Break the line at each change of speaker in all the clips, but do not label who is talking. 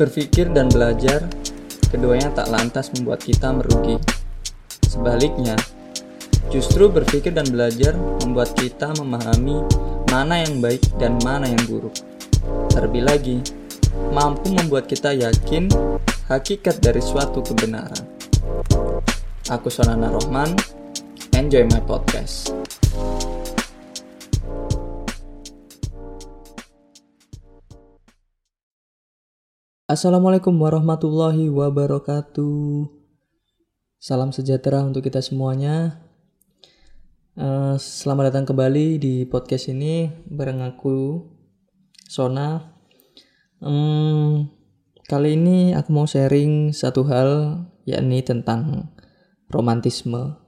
Berpikir dan belajar, keduanya tak lantas membuat kita merugi. Sebaliknya, justru berpikir dan belajar membuat kita memahami mana yang baik dan mana yang buruk. Terlebih lagi, mampu membuat kita yakin hakikat dari suatu kebenaran. Aku Sonana Rohman, enjoy my podcast. Assalamualaikum warahmatullahi wabarakatuh. Salam sejahtera untuk kita semuanya. Uh, selamat datang kembali di podcast ini bareng aku Sona. Um, kali ini aku mau sharing satu hal yakni tentang romantisme.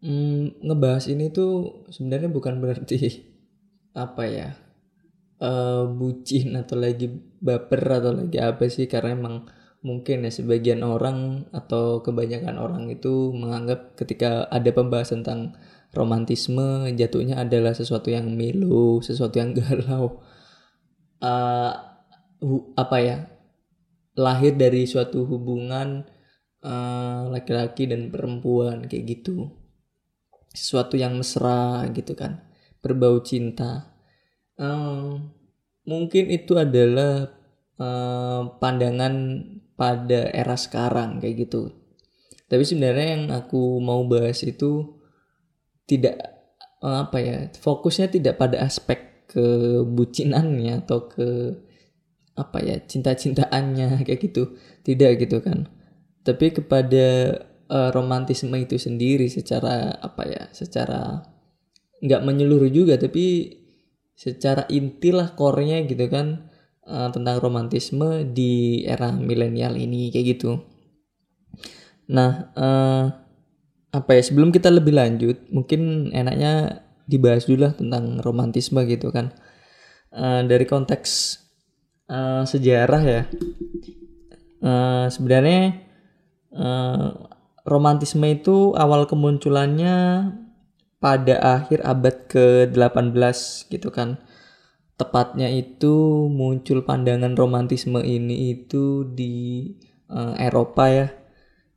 Um, ngebahas ini tuh sebenarnya bukan berarti apa ya uh, bucin atau lagi baper atau lagi apa sih karena emang mungkin ya sebagian orang atau kebanyakan orang itu menganggap ketika ada pembahasan tentang romantisme jatuhnya adalah sesuatu yang milu, sesuatu yang galau. Uh, apa ya? lahir dari suatu hubungan eh, laki-laki uh, dan perempuan kayak gitu. Sesuatu yang mesra gitu kan, berbau cinta. Um, mungkin itu adalah uh, pandangan pada era sekarang kayak gitu. Tapi sebenarnya yang aku mau bahas itu tidak uh, apa ya, fokusnya tidak pada aspek kebucinannya atau ke apa ya, cinta-cintaannya kayak gitu. Tidak gitu kan. Tapi kepada uh, romantisme itu sendiri secara apa ya, secara nggak menyeluruh juga tapi secara intilah core-nya gitu kan uh, tentang romantisme di era milenial ini kayak gitu. Nah, uh, apa ya sebelum kita lebih lanjut, mungkin enaknya dibahas dulu lah tentang romantisme gitu kan. Uh, dari konteks uh, sejarah ya, uh, sebenarnya uh, romantisme itu awal kemunculannya pada akhir abad ke-18 gitu kan. Tepatnya itu muncul pandangan romantisme ini itu di uh, Eropa ya.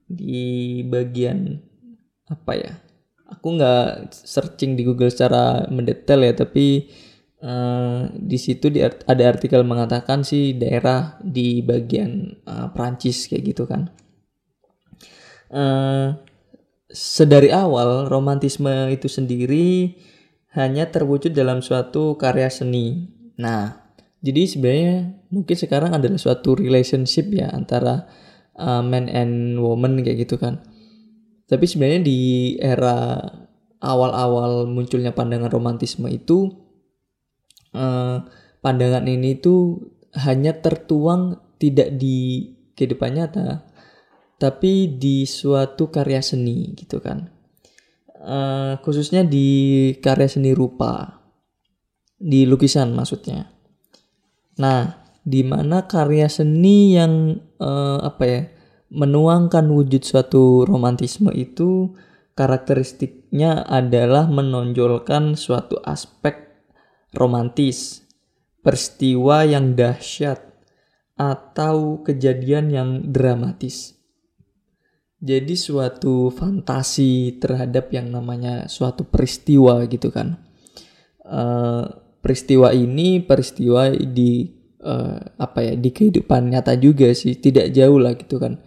Di bagian apa ya? Aku nggak searching di Google secara mendetail ya, tapi uh, di situ di, ada artikel mengatakan sih daerah di bagian uh, Prancis kayak gitu kan. Uh, sedari awal romantisme itu sendiri hanya terwujud dalam suatu karya seni. Nah, jadi sebenarnya mungkin sekarang adalah suatu relationship ya antara uh, man and woman kayak gitu kan. Tapi sebenarnya di era awal-awal munculnya pandangan romantisme itu uh, pandangan ini tuh hanya tertuang tidak di kehidupan nyata tapi di suatu karya seni gitu kan. Uh, khususnya di karya seni rupa. Di lukisan maksudnya. Nah di mana karya seni yang uh, apa ya menuangkan wujud suatu romantisme itu karakteristiknya adalah menonjolkan suatu aspek romantis, peristiwa yang dahsyat, atau kejadian yang dramatis jadi suatu fantasi terhadap yang namanya suatu peristiwa gitu kan. Uh, peristiwa ini peristiwa di uh, apa ya di kehidupan nyata juga sih tidak jauh lah gitu kan.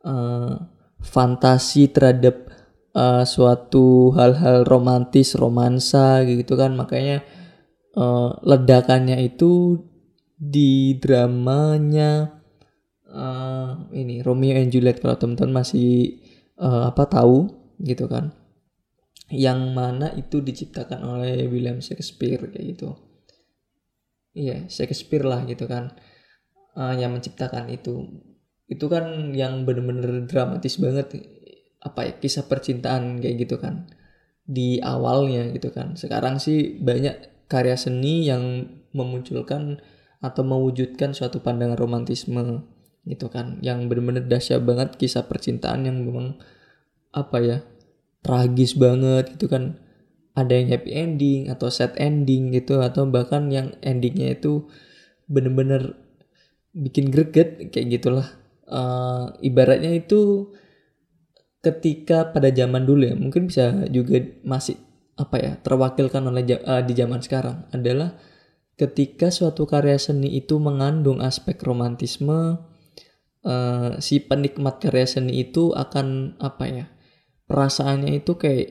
Uh, fantasi terhadap uh, suatu hal-hal romantis romansa gitu kan. Makanya uh, ledakannya itu di dramanya uh, ini Romeo and Juliet kalau teman-teman masih uh, apa tahu gitu kan. Yang mana itu diciptakan oleh William Shakespeare kayak gitu. Iya Shakespeare lah gitu kan uh, yang menciptakan itu. Itu kan yang bener-bener dramatis banget apa ya kisah percintaan kayak gitu kan di awalnya gitu kan. Sekarang sih banyak karya seni yang memunculkan atau mewujudkan suatu pandangan romantisme gitu kan. Yang bener-bener dahsyat banget kisah percintaan yang memang apa ya tragis banget gitu kan. Ada yang happy ending atau sad ending gitu atau bahkan yang endingnya itu bener-bener bikin greget kayak gitulah. Uh, ibaratnya itu ketika pada zaman dulu ya mungkin bisa juga masih apa ya terwakilkan oleh uh, di zaman sekarang adalah ketika suatu karya seni itu mengandung aspek romantisme uh, si penikmat karya seni itu akan apa ya perasaannya itu kayak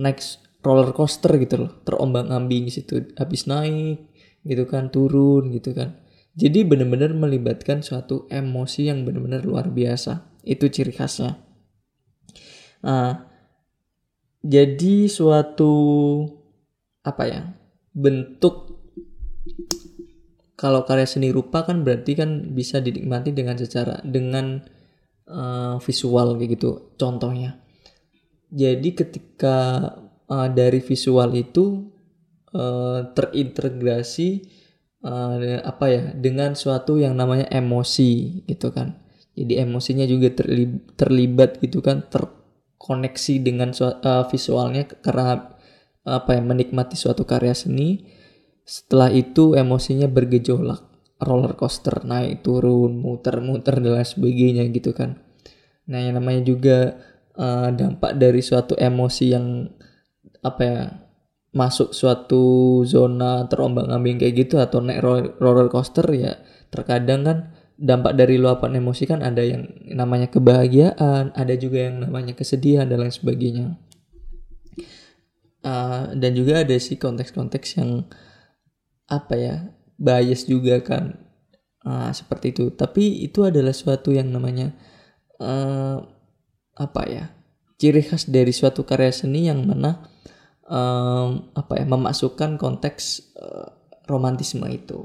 naik roller coaster gitu loh. Terombang ambing situ habis naik gitu kan turun gitu kan. Jadi benar-benar melibatkan suatu emosi yang benar-benar luar biasa. Itu ciri khasnya. Nah jadi suatu apa ya bentuk kalau karya seni rupa kan berarti kan bisa dinikmati dengan secara dengan uh, visual kayak gitu contohnya. Jadi ketika uh, dari visual itu uh, terintegrasi uh, apa ya dengan suatu yang namanya emosi gitu kan. Jadi emosinya juga terlibat, terlibat gitu kan terkoneksi dengan uh, visualnya karena apa ya menikmati suatu karya seni setelah itu emosinya bergejolak. Roller coaster naik turun muter-muter dan lain sebagainya gitu kan. Nah yang namanya juga uh, dampak dari suatu emosi yang apa ya masuk suatu zona terombang-ambing kayak gitu atau naik roller coaster ya terkadang kan dampak dari luapan emosi kan ada yang namanya kebahagiaan ada juga yang namanya kesedihan dan lain sebagainya. Uh, dan juga ada sih konteks-konteks yang apa ya bias juga kan. Uh, seperti itu. Tapi itu adalah suatu yang namanya uh, apa ya ciri khas dari suatu karya seni yang mana um, apa ya memasukkan konteks uh, romantisme itu.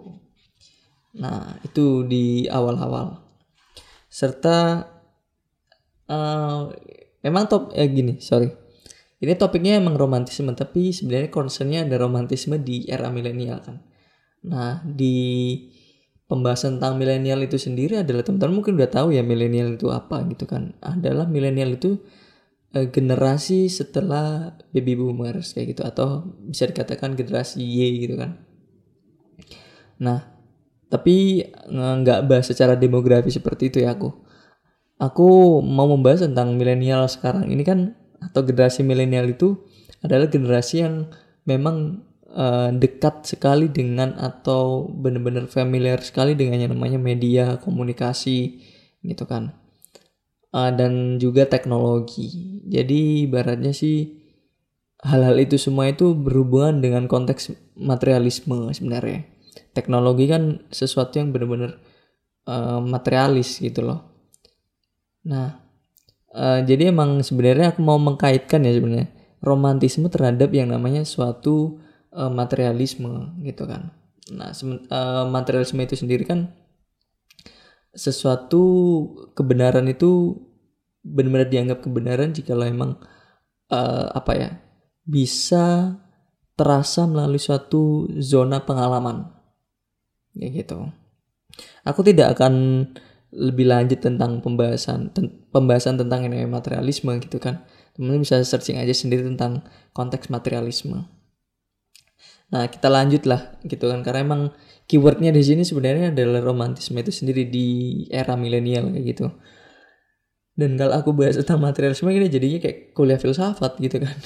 Nah itu di awal-awal. Serta uh, memang top ya gini sorry ini topiknya emang romantisme tapi sebenarnya concernnya ada romantisme di era milenial kan? Nah di pembahasan tentang milenial itu sendiri adalah teman-teman mungkin udah tahu ya milenial itu apa gitu kan? Adalah milenial itu e, generasi setelah baby boomers kayak gitu. Atau bisa dikatakan generasi Y gitu kan? Nah tapi nggak bahas secara demografi seperti itu ya aku. Aku mau membahas tentang milenial sekarang. Ini kan atau generasi milenial itu adalah generasi yang memang uh, dekat sekali dengan atau benar-benar familiar sekali dengan yang namanya media komunikasi gitu kan. Uh, dan juga teknologi. Jadi ibaratnya sih hal-hal itu semua itu berhubungan dengan konteks materialisme sebenarnya. Teknologi kan sesuatu yang benar-benar uh, materialis gitu loh. Nah Uh, jadi emang sebenarnya aku mau mengkaitkan ya sebenarnya romantisme terhadap yang namanya suatu uh, materialisme gitu kan. Nah, uh, materialisme itu sendiri kan sesuatu kebenaran itu benar-benar dianggap kebenaran jika emang uh, apa ya bisa terasa melalui suatu zona pengalaman ya gitu. Aku tidak akan lebih lanjut tentang pembahasan ten, pembahasan tentang ini materialisme gitu kan. Teman-teman bisa searching aja sendiri tentang konteks materialisme. Nah kita lanjut lah gitu kan karena emang keywordnya di sini sebenarnya adalah romantisme itu sendiri di era milenial kayak gitu. Dan kalau aku bahas tentang materialisme ini jadinya kayak kuliah filsafat gitu kan.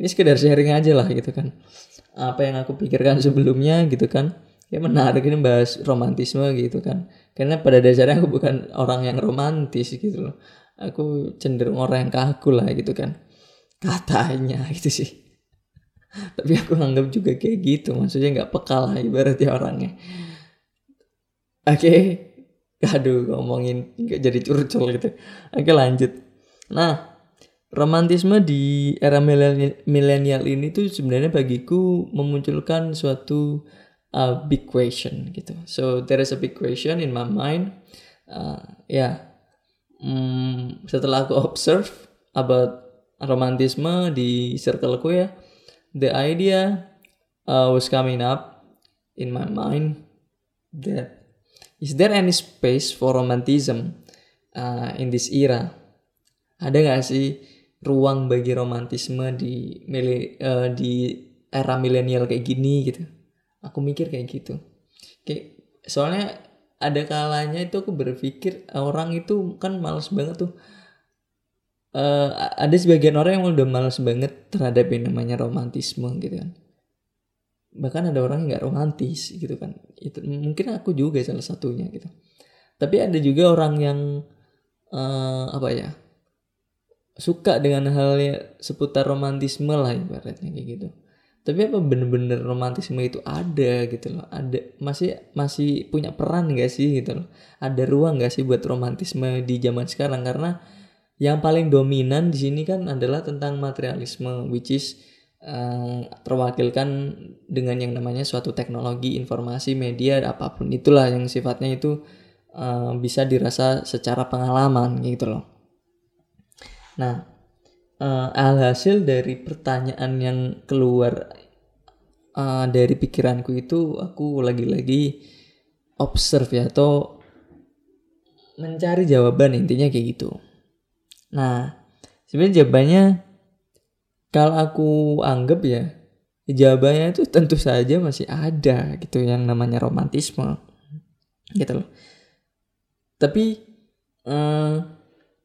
Ini sekedar sharing aja lah gitu kan. Apa yang aku pikirkan sebelumnya gitu kan ya menarik ini bahas romantisme gitu kan. Karena pada dasarnya aku bukan orang yang romantis gitu loh. Aku cenderung orang yang kaku lah gitu kan. Katanya gitu sih. Tapi aku anggap juga kayak gitu. Maksudnya nggak peka lah ibaratnya orangnya. Oke. Okay. aduh ngomongin nggak jadi curcol gitu. Oke lanjut. Nah romantisme di era milenial ini tuh sebenarnya bagiku memunculkan suatu a big question gitu. So there is a big question in my mind. Uh, ya, yeah. hmm, setelah aku observe about romantisme di circleku ya, the idea uh, was coming up in my mind that is there any space for romantism uh, in this era? Ada nggak sih ruang bagi romantisme di uh, di era milenial kayak gini gitu? Aku mikir kayak gitu. Kayak soalnya ada kalanya itu aku berpikir orang itu kan males banget tuh. Uh, ada sebagian orang yang udah males banget terhadap yang namanya romantisme gitu kan. Bahkan ada orang yang nggak romantis gitu kan. Itu mungkin aku juga salah satunya gitu. Tapi ada juga orang yang uh, apa ya suka dengan hal seputar romantisme lah ibaratnya kayak gitu tapi apa bener-bener romantisme itu ada gitu loh. Ada masih masih punya peran gak sih gitu loh? Ada ruang gak sih buat romantisme di zaman sekarang? Karena yang paling dominan di sini kan adalah tentang materialisme which is uh, terwakilkan dengan yang namanya suatu teknologi informasi media apa pun itulah yang sifatnya itu uh, bisa dirasa secara pengalaman gitu loh. Nah uh, alhasil dari pertanyaan yang keluar uh, dari pikiranku itu aku lagi-lagi observe ya atau mencari jawaban intinya kayak gitu. Nah sebenarnya jawabannya kalau aku anggap ya jawabannya itu tentu saja masih ada gitu yang namanya romantisme gitu loh. Tapi uh,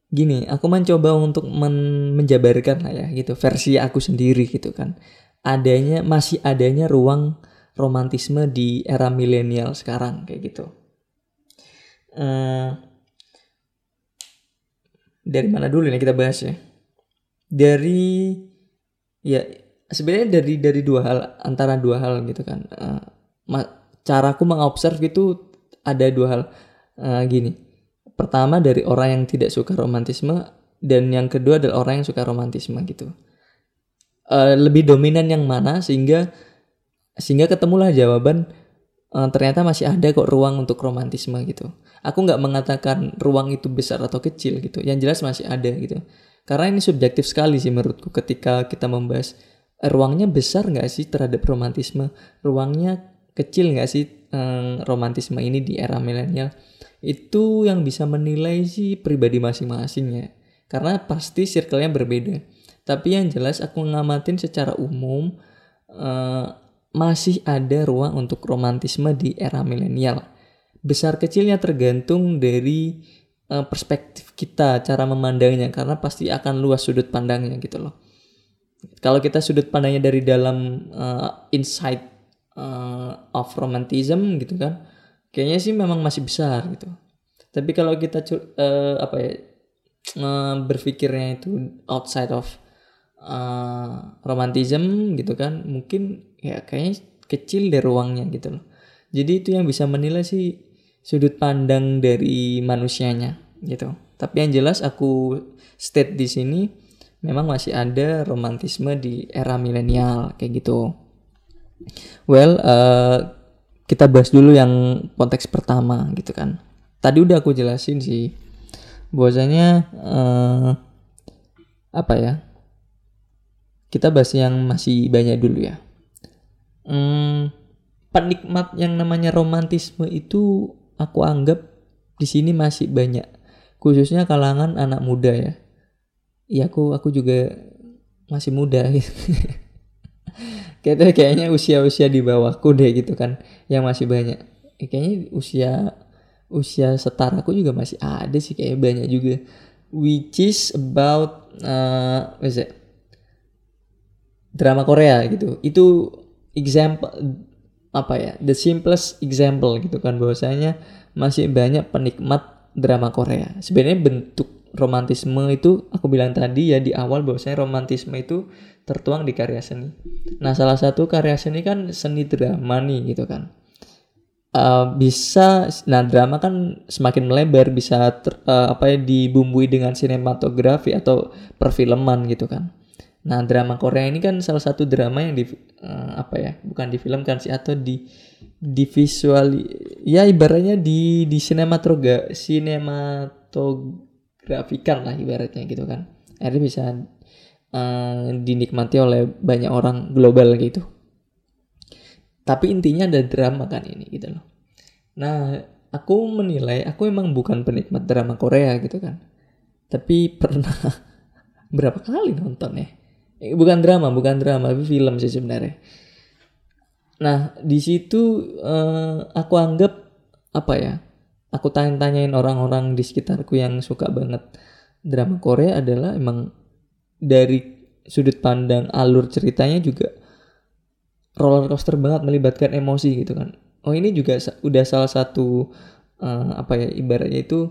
gini aku mencoba untuk men menjabarkan lah ya gitu versi aku sendiri gitu kan. Adanya masih adanya ruang romantisme di era milenial sekarang kayak gitu. Uh, dari mana dulu nih kita bahas ya? Dari ya sebenarnya dari dari dua hal antara dua hal gitu kan. Uh, caraku mengobserv gitu ada dua hal. Uh, gini pertama dari orang yang tidak suka romantisme dan yang kedua adalah orang yang suka romantisme gitu. Uh, lebih dominan yang mana sehingga sehingga ketemulah jawaban uh, ternyata masih ada kok ruang untuk romantisme gitu. Aku nggak mengatakan ruang itu besar atau kecil gitu. Yang jelas masih ada gitu. Karena ini subjektif sekali sih menurutku ketika kita membahas eh, ruangnya besar nggak sih terhadap romantisme, ruangnya kecil nggak sih eh, romantisme ini di era milenial. Itu yang bisa menilai sih pribadi masing-masing ya. Karena pasti circle-nya berbeda. Tapi yang jelas aku ngamatin secara umum eh, masih ada ruang untuk romantisme di era milenial. Besar kecilnya tergantung dari uh, perspektif kita cara memandangnya karena pasti akan luas sudut pandangnya gitu loh kalau kita sudut pandangnya dari dalam uh, insight uh, of romantism gitu kan kayaknya sih memang masih besar gitu tapi kalau kita uh, apa ya uh, berpikirnya itu outside of uh, romantism gitu kan mungkin ya kayaknya kecil deh ruangnya gitu loh jadi itu yang bisa menilai sih sudut pandang dari manusianya gitu. Tapi yang jelas aku state di sini memang masih ada romantisme di era milenial kayak gitu. Well, uh, kita bahas dulu yang konteks pertama gitu kan. Tadi udah aku jelasin sih bahwasanya uh, apa ya? Kita bahas yang masih banyak dulu ya. Hmm, penikmat yang namanya romantisme itu aku anggap di sini masih banyak khususnya kalangan anak muda ya ya aku aku juga masih muda gitu kayaknya kayaknya usia-usia di bawahku deh gitu kan yang masih banyak. Ya, kayaknya usia usia setara aku juga masih ada sih kayak banyak juga. Which is about uh, what is it? drama Korea gitu. Itu example apa ya the simplest example gitu kan bahwasanya masih banyak penikmat drama Korea. Sebenarnya bentuk romantisme itu aku bilang tadi ya di awal bahwasanya romantisme itu tertuang di karya seni nah salah satu karya seni kan seni drama nih gitu kan uh, bisa nah drama kan semakin melebar bisa ter, uh, apa ya dibumbui dengan sinematografi atau perfilman gitu kan Nah, drama Korea ini kan salah satu drama yang di uh, apa ya? Bukan difilmkan sih atau di di visual ya ibaratnya di di sinematoga sinematografikan lah ibaratnya gitu kan. Akhirnya bisa uh, dinikmati oleh banyak orang global gitu. Tapi intinya ada drama kan ini gitu loh. Nah, aku menilai aku emang bukan penikmat drama Korea gitu kan. Tapi pernah berapa kali nonton ya? Eh, bukan drama bukan drama tapi film sih sebenarnya nah di situ uh, aku anggap apa ya aku tanya-tanyain orang-orang di sekitarku yang suka banget drama Korea adalah emang dari sudut pandang alur ceritanya juga roller coaster banget melibatkan emosi gitu kan. Oh ini juga udah salah satu uh, apa ya ibaratnya itu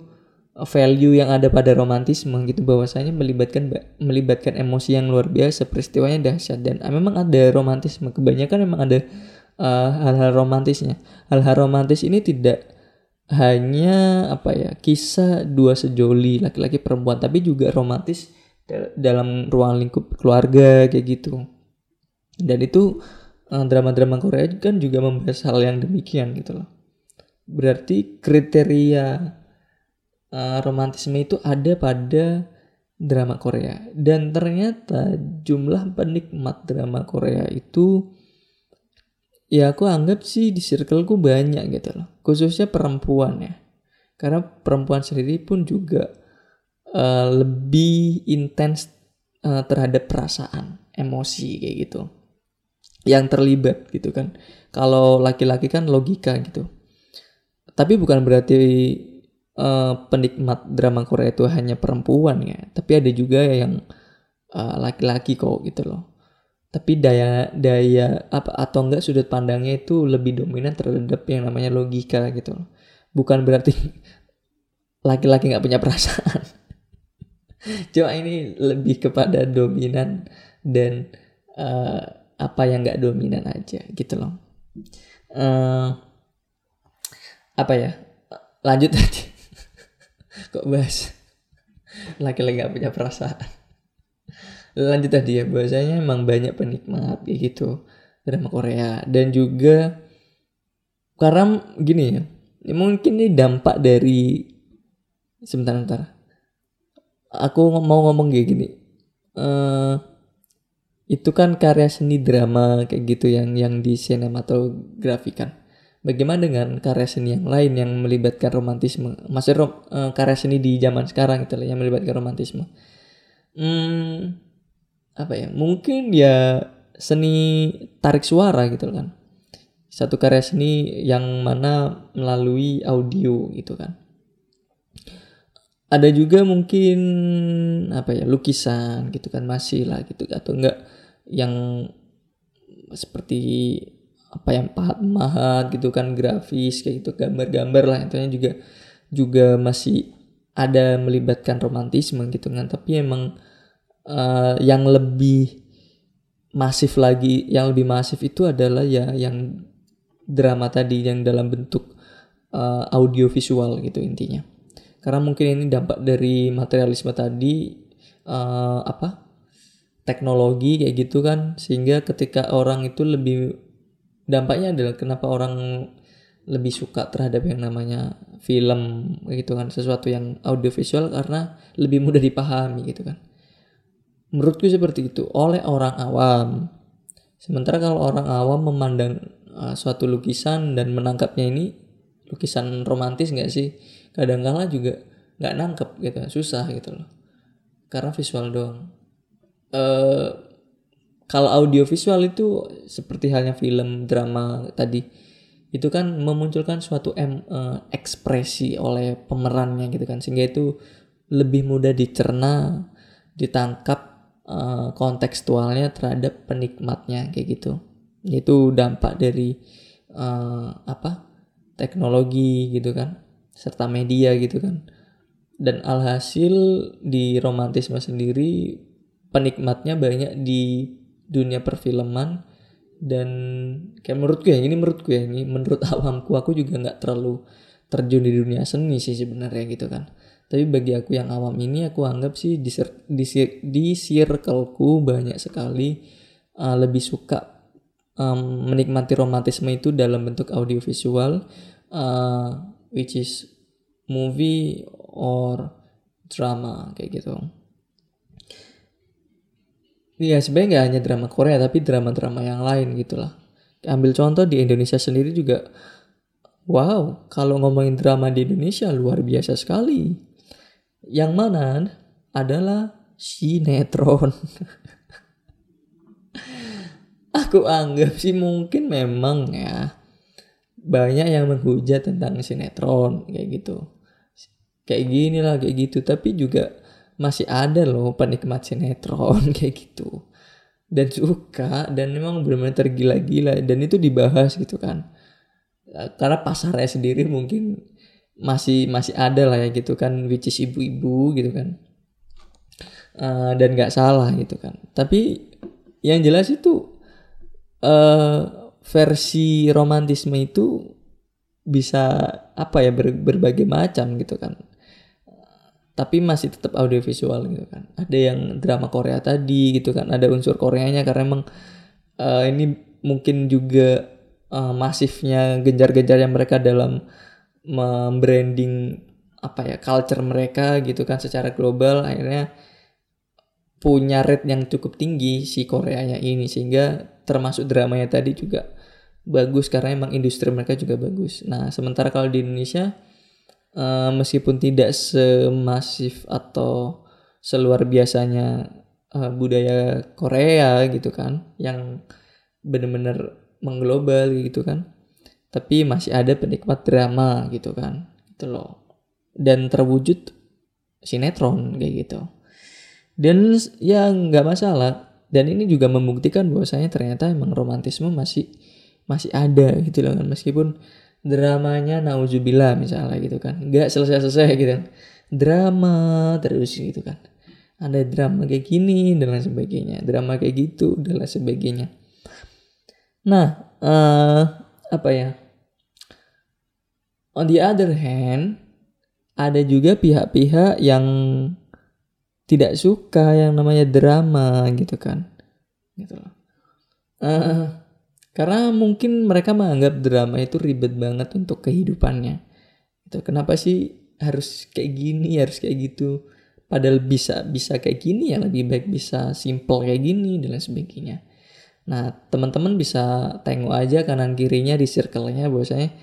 value yang ada pada romantisme gitu. Bahwasanya melibatkan melibatkan emosi yang luar biasa peristiwanya dahsyat. Dan uh, memang ada romantisme. Kebanyakan memang ada uh, hal-hal uh, romantisnya. Hal-hal romantis ini tidak hanya apa ya kisah dua sejoli laki-laki perempuan tapi juga romantis dalam ruang lingkup keluarga kayak gitu. Dan itu uh, drama-drama Korea kan juga membahas hal yang demikian gitu loh. Berarti kriteria uh, romantisme itu ada pada drama Korea. Dan ternyata jumlah penikmat drama Korea itu ya aku anggap sih di circleku banyak gitu loh. Khususnya perempuan ya. Karena perempuan sendiri pun juga uh, lebih intens uh, terhadap perasaan emosi kayak gitu. Yang terlibat gitu kan. Kalau laki-laki kan logika gitu. Tapi bukan berarti uh, penikmat drama Korea itu hanya perempuan ya, tapi ada juga yang uh, laki-laki kok gitu loh. Tapi daya daya apa atau enggak sudut pandangnya itu lebih dominan terhadap yang namanya logika gitu. Bukan berarti laki-laki nggak punya perasaan. Cuma ini lebih kepada dominan dan uh, apa yang nggak dominan aja gitu loh. Uh, apa ya lanjut tadi kok bahas laki-laki gak punya perasaan lanjut tadi ya bahasanya emang banyak penikmat kayak gitu drama Korea dan juga karena gini ya mungkin ini dampak dari sebentar sebentar aku mau ngomong kayak gini uh, itu kan karya seni drama kayak gitu yang yang di sinematografikan Bagaimana dengan karya seni yang lain yang melibatkan romantisme? Maksudnya rom, uh, karya seni di zaman sekarang itu yang melibatkan romantisme. Hmm, apa ya? Mungkin ya seni tarik suara gitu kan. Satu karya seni yang mana melalui audio gitu kan. Ada juga mungkin apa ya lukisan gitu kan masih lah gitu atau enggak yang seperti apa yang pahat mahat gitu kan grafis kayak gitu gambar-gambar lah intinya juga juga masih ada melibatkan romantisme gitu kan tapi emang uh, yang lebih masif lagi yang lebih masif itu adalah ya yang drama tadi yang dalam bentuk uh, audio visual gitu intinya. Karena mungkin ini dampak dari materialisme tadi uh, apa teknologi kayak gitu kan sehingga ketika orang itu lebih dampaknya adalah kenapa orang lebih suka terhadap yang namanya film gitu kan sesuatu yang audiovisual karena lebih mudah dipahami gitu kan menurutku seperti itu oleh orang awam. Sementara kalau orang awam memandang uh, suatu lukisan dan menangkapnya ini lukisan romantis nggak sih? Kadang-kala juga nggak nangkep gitu susah gitu loh. Karena visual doang. Uh, kalau audiovisual itu seperti halnya film drama tadi itu kan memunculkan suatu em, uh, ekspresi oleh pemerannya gitu kan. Sehingga itu lebih mudah dicerna ditangkap uh, kontekstualnya terhadap penikmatnya kayak gitu. Itu dampak dari uh, apa teknologi gitu kan serta media gitu kan. Dan alhasil di romantisme sendiri penikmatnya banyak di dunia perfilman. Dan kayak menurutku ya ini menurutku ya ini menurut awamku aku juga nggak terlalu terjun di dunia seni sih sebenarnya gitu kan tapi bagi aku yang awam ini aku anggap sih di di, di circleku banyak sekali uh, lebih suka um, menikmati romantisme itu dalam bentuk audiovisual uh, which is movie or drama kayak gitu Iya sebenarnya nggak hanya drama Korea tapi drama-drama yang lain gitulah. Ambil contoh di Indonesia sendiri juga, wow kalau ngomongin drama di Indonesia luar biasa sekali. Yang mana adalah sinetron. Aku anggap sih mungkin memang ya banyak yang menghujat tentang sinetron kayak gitu. Kayak gini lah kayak gitu. Tapi juga masih ada loh penikmat sinetron kayak gitu. Dan suka dan memang benar-benar tergila-gila. Dan itu dibahas gitu kan. Karena pasarnya sendiri mungkin masih masih ada lah ya gitu kan which is ibu-ibu gitu kan. Uh, dan nggak salah gitu kan. Tapi yang jelas itu uh, versi romantisme itu bisa apa ya ber, berbagai macam gitu kan. Tapi masih tetap audiovisual gitu kan. Ada yang drama Korea tadi gitu kan ada unsur Koreanya karena emang uh, ini mungkin juga uh, masifnya genjar-genjar yang mereka dalam membranding apa ya culture mereka gitu kan secara global akhirnya punya rate yang cukup tinggi si Koreanya ini sehingga termasuk dramanya tadi juga bagus karena emang industri mereka juga bagus. Nah sementara kalau di Indonesia uh, meskipun tidak semasif atau seluar biasanya uh, budaya Korea gitu kan yang benar-benar mengglobal gitu kan tapi masih ada penikmat drama gitu kan. Gitu loh. Dan terwujud sinetron kayak gitu. Dan ya nggak masalah. Dan ini juga membuktikan bahwasanya ternyata emang romantisme masih masih ada gitu loh kan. Meskipun dramanya nauzubillah misalnya gitu kan. Nggak selesai-selesai gitu kan. Drama terus gitu kan. Ada drama kayak gini dan lain sebagainya. Drama kayak gitu dan lain sebagainya. Nah uh, apa ya on the other hand ada juga pihak-pihak yang tidak suka yang namanya drama gitu kan gitu loh uh, karena mungkin mereka menganggap drama itu ribet banget untuk kehidupannya. Itu kenapa sih harus kayak gini, harus kayak gitu. Padahal bisa bisa kayak gini ya lebih baik bisa simple kayak gini dan lain sebagainya. Nah, teman-teman bisa tengok aja kanan kirinya di circle-nya bahwasanya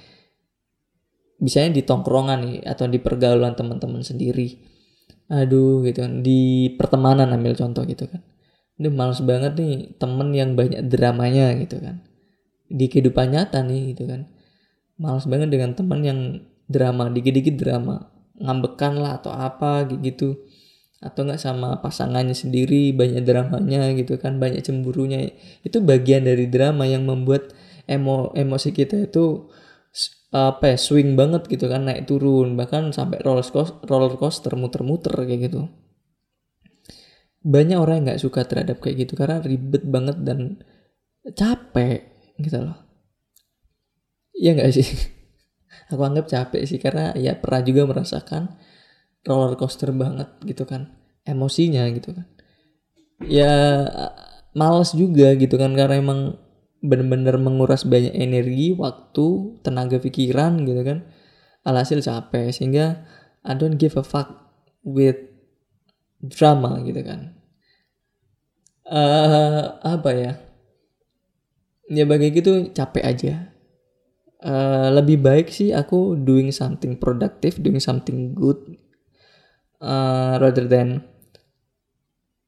bisanya di tongkrongan nih atau di pergaulan teman-teman sendiri. Aduh gitu kan. Di pertemanan ambil contoh gitu kan. Ini males banget nih temen yang banyak dramanya gitu kan. Di kehidupan nyata nih gitu kan. Males banget dengan teman yang drama dikit-dikit drama. Ngambekan lah atau apa gitu atau nggak sama pasangannya sendiri banyak dramanya gitu kan banyak cemburunya. Itu bagian dari drama yang membuat emo emosi kita itu apa ya swing banget gitu kan naik turun. Bahkan sampai roller coaster, roller coaster muter-muter kayak gitu. Banyak orang yang nggak suka terhadap kayak gitu karena ribet banget dan capek gitu loh. Iya nggak sih? Aku anggap capek sih karena ya pernah juga merasakan roller coaster banget gitu kan. Emosinya gitu kan. Ya males juga gitu kan karena emang bener-bener menguras banyak energi waktu tenaga pikiran gitu kan. Alhasil capek sehingga I don't give a fuck with drama gitu kan. Uh, apa ya? Ya bagi gitu capek aja. Uh, lebih baik sih aku doing something productive doing something good uh, rather than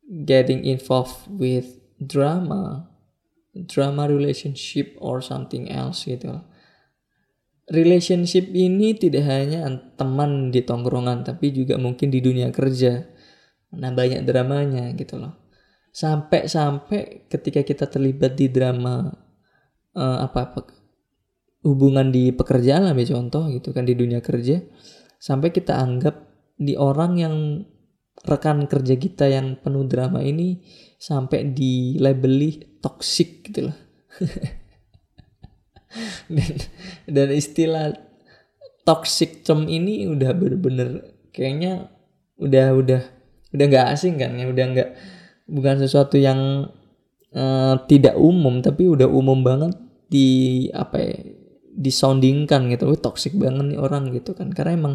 getting involved with drama drama relationship or something else gitu. Relationship ini tidak hanya teman di tongkrongan tapi juga mungkin di dunia kerja. Nah banyak dramanya gitu loh. Sampai-sampai ketika kita terlibat di drama uh, apa apa hubungan di pekerjaan lah contoh gitu kan di dunia kerja sampai kita anggap di orang yang rekan kerja kita yang penuh drama ini sampai di labeli toxic gitu loh. Dan dan istilah toxic term ini udah bener-bener kayaknya udah udah udah nggak asing kan ya udah nggak bukan sesuatu yang uh, tidak umum tapi udah umum banget di apa ya disoundingkan gitu, oh, toxic banget nih orang gitu kan, karena emang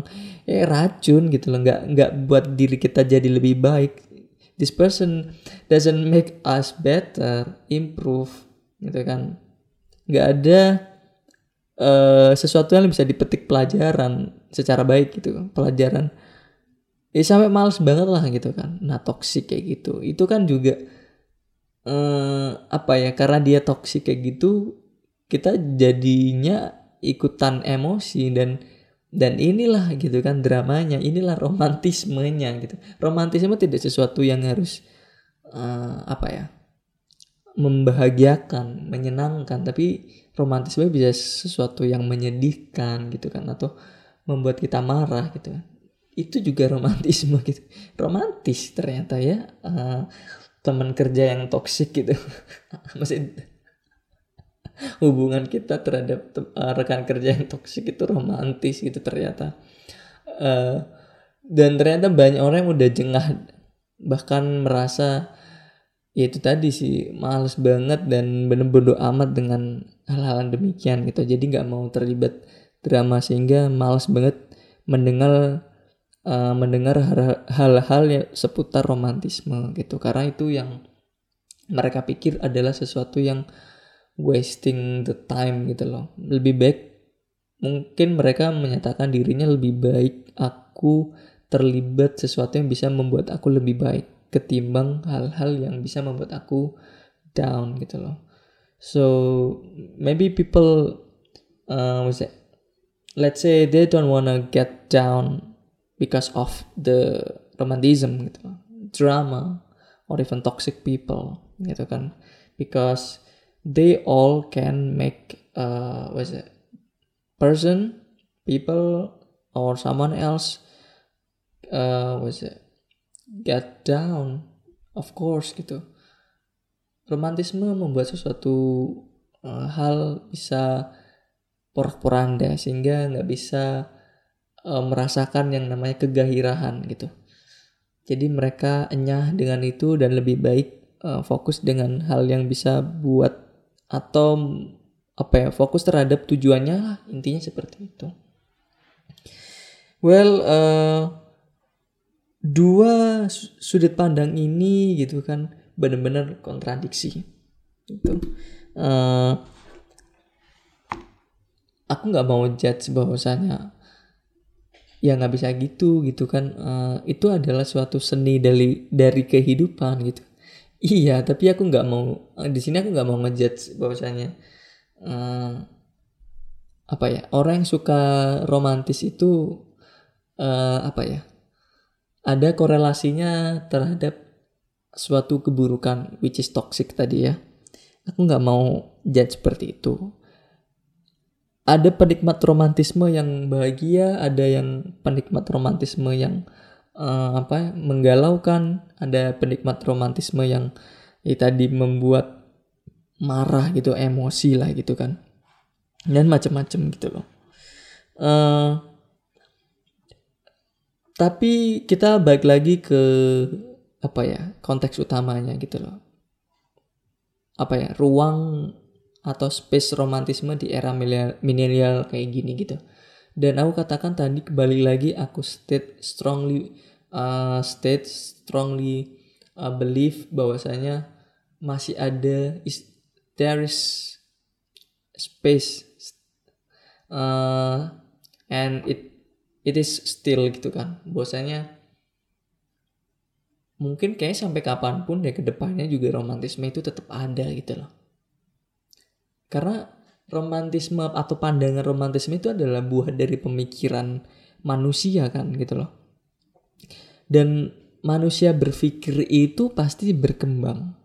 ya racun gitu loh, nggak nggak buat diri kita jadi lebih baik. This person doesn't make us better, improve gitu kan, nggak ada uh, sesuatu yang bisa dipetik pelajaran secara baik gitu, pelajaran. Ya sampai males banget lah gitu kan, nah toxic kayak gitu, itu kan juga uh, apa ya, karena dia toxic kayak gitu kita jadinya ikutan emosi dan dan inilah gitu kan dramanya inilah romantismenya gitu. Romantisme tidak sesuatu yang harus uh, apa ya membahagiakan menyenangkan tapi romantisme bisa sesuatu yang menyedihkan gitu kan atau membuat kita marah gitu kan. Itu juga romantisme gitu. Romantis ternyata ya uh, teman kerja yang toksik gitu. Masih hubungan kita terhadap uh, rekan kerja yang toksik itu romantis gitu ternyata. Uh, dan ternyata banyak orang yang udah jengah bahkan merasa ya itu tadi sih males banget dan bener bodo amat dengan hal-hal demikian gitu. Jadi nggak mau terlibat drama sehingga males banget mendengar uh, mendengar hal-hal yang seputar romantisme gitu. Karena itu yang mereka pikir adalah sesuatu yang wasting the time gitu loh lebih baik mungkin mereka menyatakan dirinya lebih baik aku terlibat sesuatu yang bisa membuat aku lebih baik ketimbang hal-hal yang bisa membuat aku down gitu loh. So maybe people uh, what's? Let's say they don't wanna get down because of the romanticism gitu loh. drama or even toxic people gitu kan because they all can make uh what's it? Person people or someone else uh what's it? Get down of course gitu. Romantisme membuat sesuatu uh, hal bisa porak-poranda sehingga nggak bisa uh, merasakan yang namanya kegahirahan gitu. Jadi mereka enyah dengan itu dan lebih baik uh, fokus dengan hal yang bisa buat atau apa ya fokus terhadap tujuannya lah intinya seperti itu. Well uh, dua sudut pandang ini gitu kan benar-benar kontradiksi itu uh, aku nggak mau judge bahwasanya ya nggak bisa gitu gitu kan. Uh, itu adalah suatu seni dari dari kehidupan gitu iya tapi aku nggak mau di sini aku nggak mau ngejudge bahwasanya uh, apa ya orang yang suka romantis itu uh, apa ya ada korelasinya terhadap suatu keburukan which is toxic tadi ya. Aku nggak mau judge seperti itu. Ada penikmat romantisme yang bahagia, ada yang penikmat romantisme yang uh, apa menggalaukan, ada penikmat romantisme yang ya, tadi membuat marah gitu, emosi lah gitu kan. Dan macam-macam gitu loh. Uh, tapi kita balik lagi ke apa ya konteks utamanya gitu loh apa ya ruang atau space romantisme di era milenial kayak gini gitu dan aku katakan tadi kembali lagi aku state strongly uh, state strongly uh, believe bahwasanya masih ada is, there is space uh, and it it is still gitu kan. Bahwasanya mungkin kayak sampai kapan pun ya ke depannya juga romantisme itu tetap ada gitu loh. Karena romantisme atau pandangan romantisme itu adalah buah dari pemikiran manusia kan gitu loh dan manusia berpikir itu pasti berkembang.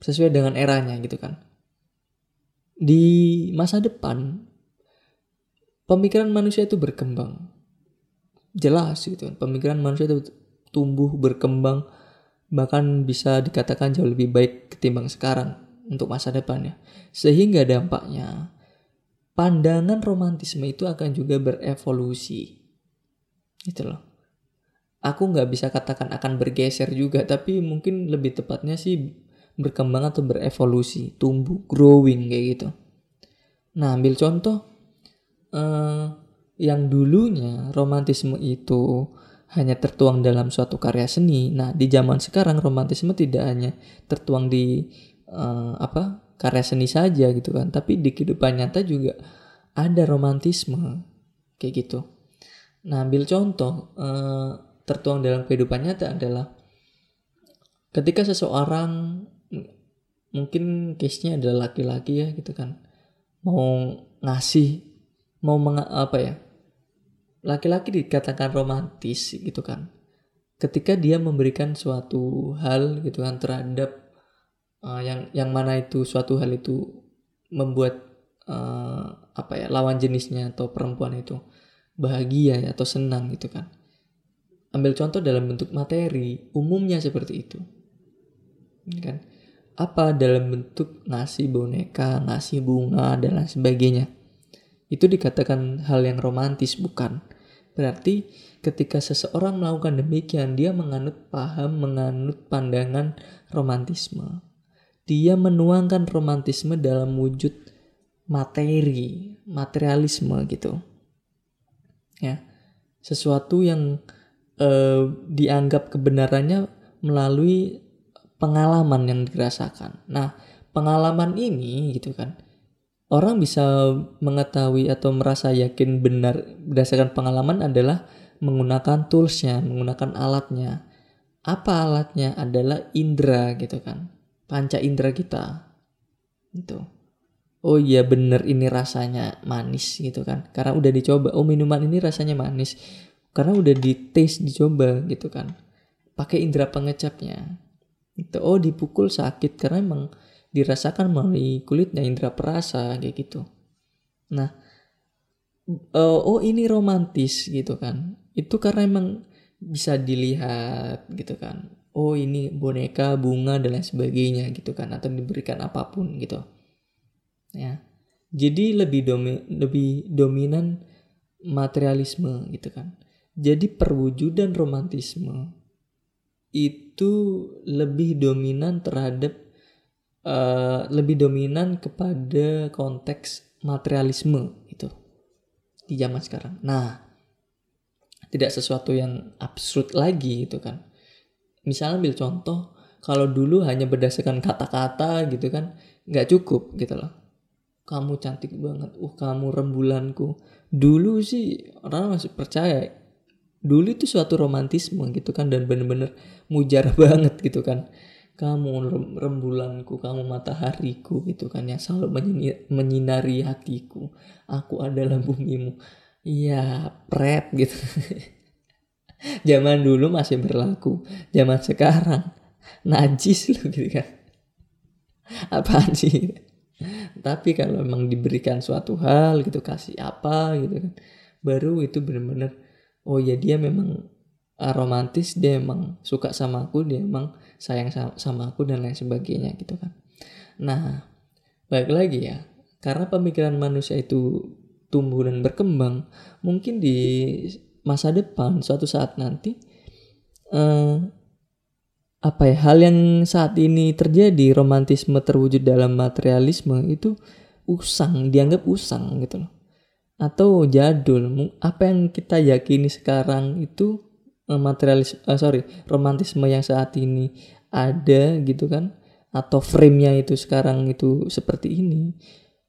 Sesuai dengan eranya gitu kan. Di masa depan pemikiran manusia itu berkembang. Jelas gitu pemikiran manusia itu tumbuh berkembang bahkan bisa dikatakan jauh lebih baik ketimbang sekarang untuk masa depannya sehingga dampaknya pandangan romantisme itu akan juga berevolusi gitu loh aku nggak bisa katakan akan bergeser juga tapi mungkin lebih tepatnya sih berkembang atau berevolusi tumbuh growing kayak gitu nah ambil contoh uh, yang dulunya romantisme itu hanya tertuang dalam suatu karya seni. Nah, di zaman sekarang romantisme tidak hanya tertuang di uh, apa karya seni saja gitu kan, tapi di kehidupan nyata juga ada romantisme kayak gitu. Nah, ambil contoh uh, tertuang dalam kehidupan nyata adalah ketika seseorang mungkin case-nya adalah laki-laki ya gitu kan. Mau ngasih mau meng, apa ya laki-laki dikatakan romantis gitu kan. Ketika dia memberikan suatu hal gitu kan terhadap uh, yang yang mana itu suatu hal itu membuat uh, apa ya lawan jenisnya atau perempuan itu bahagia ya, atau senang gitu kan. Ambil contoh dalam bentuk materi umumnya seperti itu. Kan? Apa dalam bentuk ngasih boneka ngasih bunga dan lain sebagainya. Itu dikatakan hal yang romantis bukan? Berarti ketika seseorang melakukan demikian dia menganut paham menganut pandangan romantisme. Dia menuangkan romantisme dalam wujud materi materialisme gitu ya sesuatu yang eh, dianggap kebenarannya melalui pengalaman yang dirasakan. Nah, pengalaman ini gitu kan, orang bisa mengetahui atau merasa yakin benar berdasarkan pengalaman adalah menggunakan toolsnya, menggunakan alatnya. Apa alatnya adalah indera gitu kan, panca indera kita. Itu. Oh iya bener ini rasanya manis gitu kan, karena udah dicoba. Oh minuman ini rasanya manis, karena udah di taste dicoba gitu kan. Pakai indera pengecapnya. Itu oh dipukul sakit karena emang dirasakan melalui kulitnya indera perasa kayak gitu. Nah uh, oh ini romantis gitu kan. Itu karena emang bisa dilihat gitu kan. Oh ini boneka bunga dan lain sebagainya gitu kan. Atau diberikan apa pun gitu ya jadi lebih domi lebih dominan materialisme gitu kan jadi perwujudan romantisme itu lebih dominan terhadap uh, lebih dominan kepada konteks materialisme itu di zaman sekarang. Nah, tidak sesuatu yang absurd lagi itu kan. Misalnya ambil contoh, kalau dulu hanya berdasarkan kata-kata gitu kan, nggak cukup gitu loh. Kamu cantik banget, uh kamu rembulanku. Dulu sih orang masih percaya dulu itu suatu romantisme gitu kan dan bener-bener mujar banget gitu kan. Kamu rembulanku kamu matahariku gitu kan yang selalu menyinari hatiku. Aku adalah bumimu. Iya pret gitu. Zaman dulu masih berlaku zaman sekarang. Najis loh gitu kan. Apaan sih tapi kalau memang diberikan suatu hal gitu kasih apa gitu kan baru itu benar-benar oh ya dia memang uh, romantis dia emang suka sama aku dia emang sayang sama, aku dan lain sebagainya gitu kan. Nah baik lagi ya karena pemikiran manusia itu tumbuh dan berkembang mungkin di masa depan suatu saat nanti uh, apa ya hal yang saat ini terjadi romantisme terwujud dalam materialisme itu usang dianggap usang gitu loh atau jadul apa yang kita yakini sekarang itu eh, materialis uh, sorry romantisme yang saat ini ada gitu kan atau frame-nya itu sekarang itu seperti ini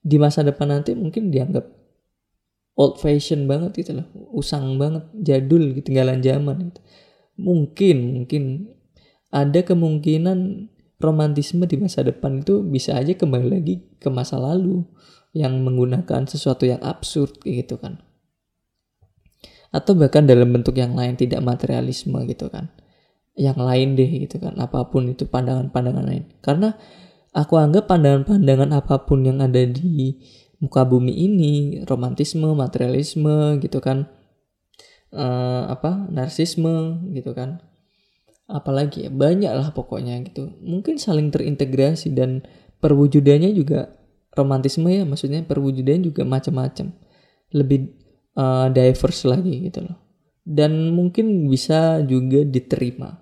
di masa depan nanti mungkin dianggap old fashion banget gitu loh usang banget jadul ketinggalan zaman gitu. mungkin mungkin ada kemungkinan romantisme di masa depan itu bisa aja kembali lagi ke masa lalu yang menggunakan sesuatu yang absurd gitu kan. Atau bahkan dalam bentuk yang lain tidak materialisme gitu kan. Yang lain deh gitu kan apa pun itu pandangan-pandangan lain. Karena aku anggap pandangan-pandangan apa pun yang ada di muka bumi ini romantisme materialisme gitu kan uh, apa narsisme gitu kan apalagi ya banyak lah pokoknya gitu. Mungkin saling terintegrasi dan perwujudannya juga romantisme ya maksudnya perwujudan juga macam-macam. Lebih uh, diverse lagi gitu loh. Dan mungkin bisa juga diterima.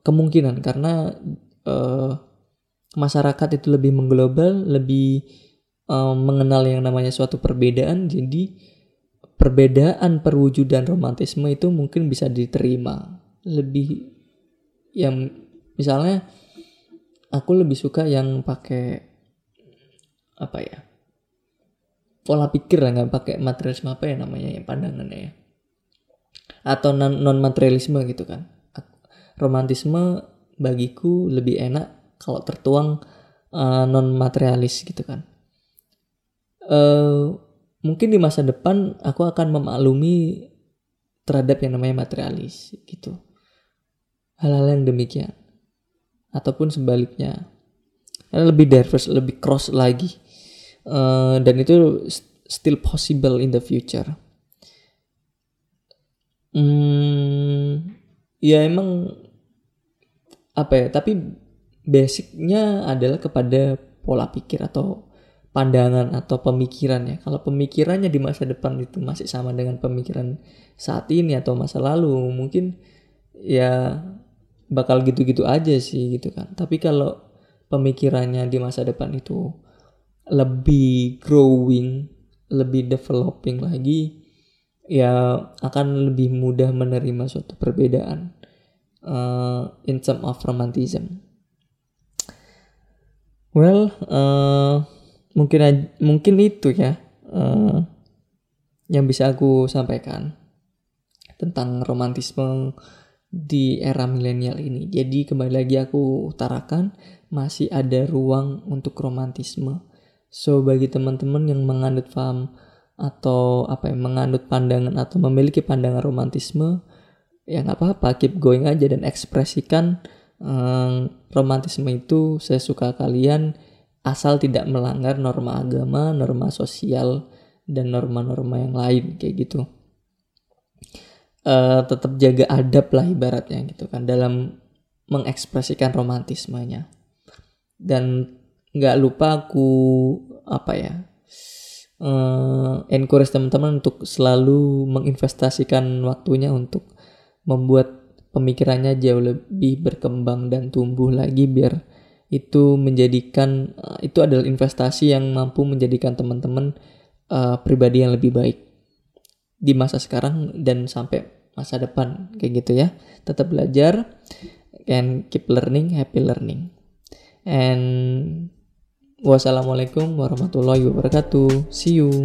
Kemungkinan karena uh, masyarakat itu lebih mengglobal lebih uh, mengenal yang namanya suatu perbedaan. Jadi perbedaan perwujudan romantisme itu mungkin bisa diterima lebih yang misalnya aku lebih suka yang pakai apa ya pola pikir lah nggak pakai materialisme apa ya namanya ya pandangannya ya. Atau non, non materialisme gitu kan. Romantisme bagiku lebih enak kalau tertuang uh, non materialis gitu kan. Uh, mungkin di masa depan aku akan memaklumi terhadap yang namanya materialis gitu hal-hal yang demikian. Ataupun sebaliknya. Lebih diverse lebih cross lagi. Uh, dan itu still possible in the future. Hmm, ya emang apa ya tapi basicnya adalah kepada pola pikir atau pandangan atau pemikiran ya. Kalau pemikirannya di masa depan itu masih sama dengan pemikiran saat ini atau masa lalu, mungkin ya bakal gitu-gitu aja sih gitu kan. Tapi kalau pemikirannya di masa depan itu lebih growing, lebih developing lagi, ya akan lebih mudah menerima suatu perbedaan uh, in term of romanticism. Well, uh, mungkin mungkin itu ya uh, yang bisa aku sampaikan tentang romantisme di era milenial ini. Jadi kembali lagi aku utarakan masih ada ruang untuk romantisme. So bagi teman-teman yang menganut paham atau apa ya menganut pandangan atau memiliki pandangan romantisme ya nggak apa-apa keep going aja dan ekspresikan um, romantisme itu saya suka kalian asal tidak melanggar norma agama, norma sosial, dan norma-norma yang lain kayak gitu. Uh, tetap jaga adab lah ibaratnya gitu kan dalam mengekspresikan romantismenya. Dan nggak lupa aku apa ya uh, encourage teman-teman untuk selalu menginvestasikan waktunya untuk membuat pemikirannya jauh lebih berkembang dan tumbuh lagi biar itu menjadikan uh, itu adalah investasi yang mampu menjadikan teman-teman uh, pribadi yang lebih baik di masa sekarang dan sampai masa depan kayak gitu ya. Tetap belajar and keep learning happy learning. And wassalamualaikum warahmatullahi wabarakatuh. See you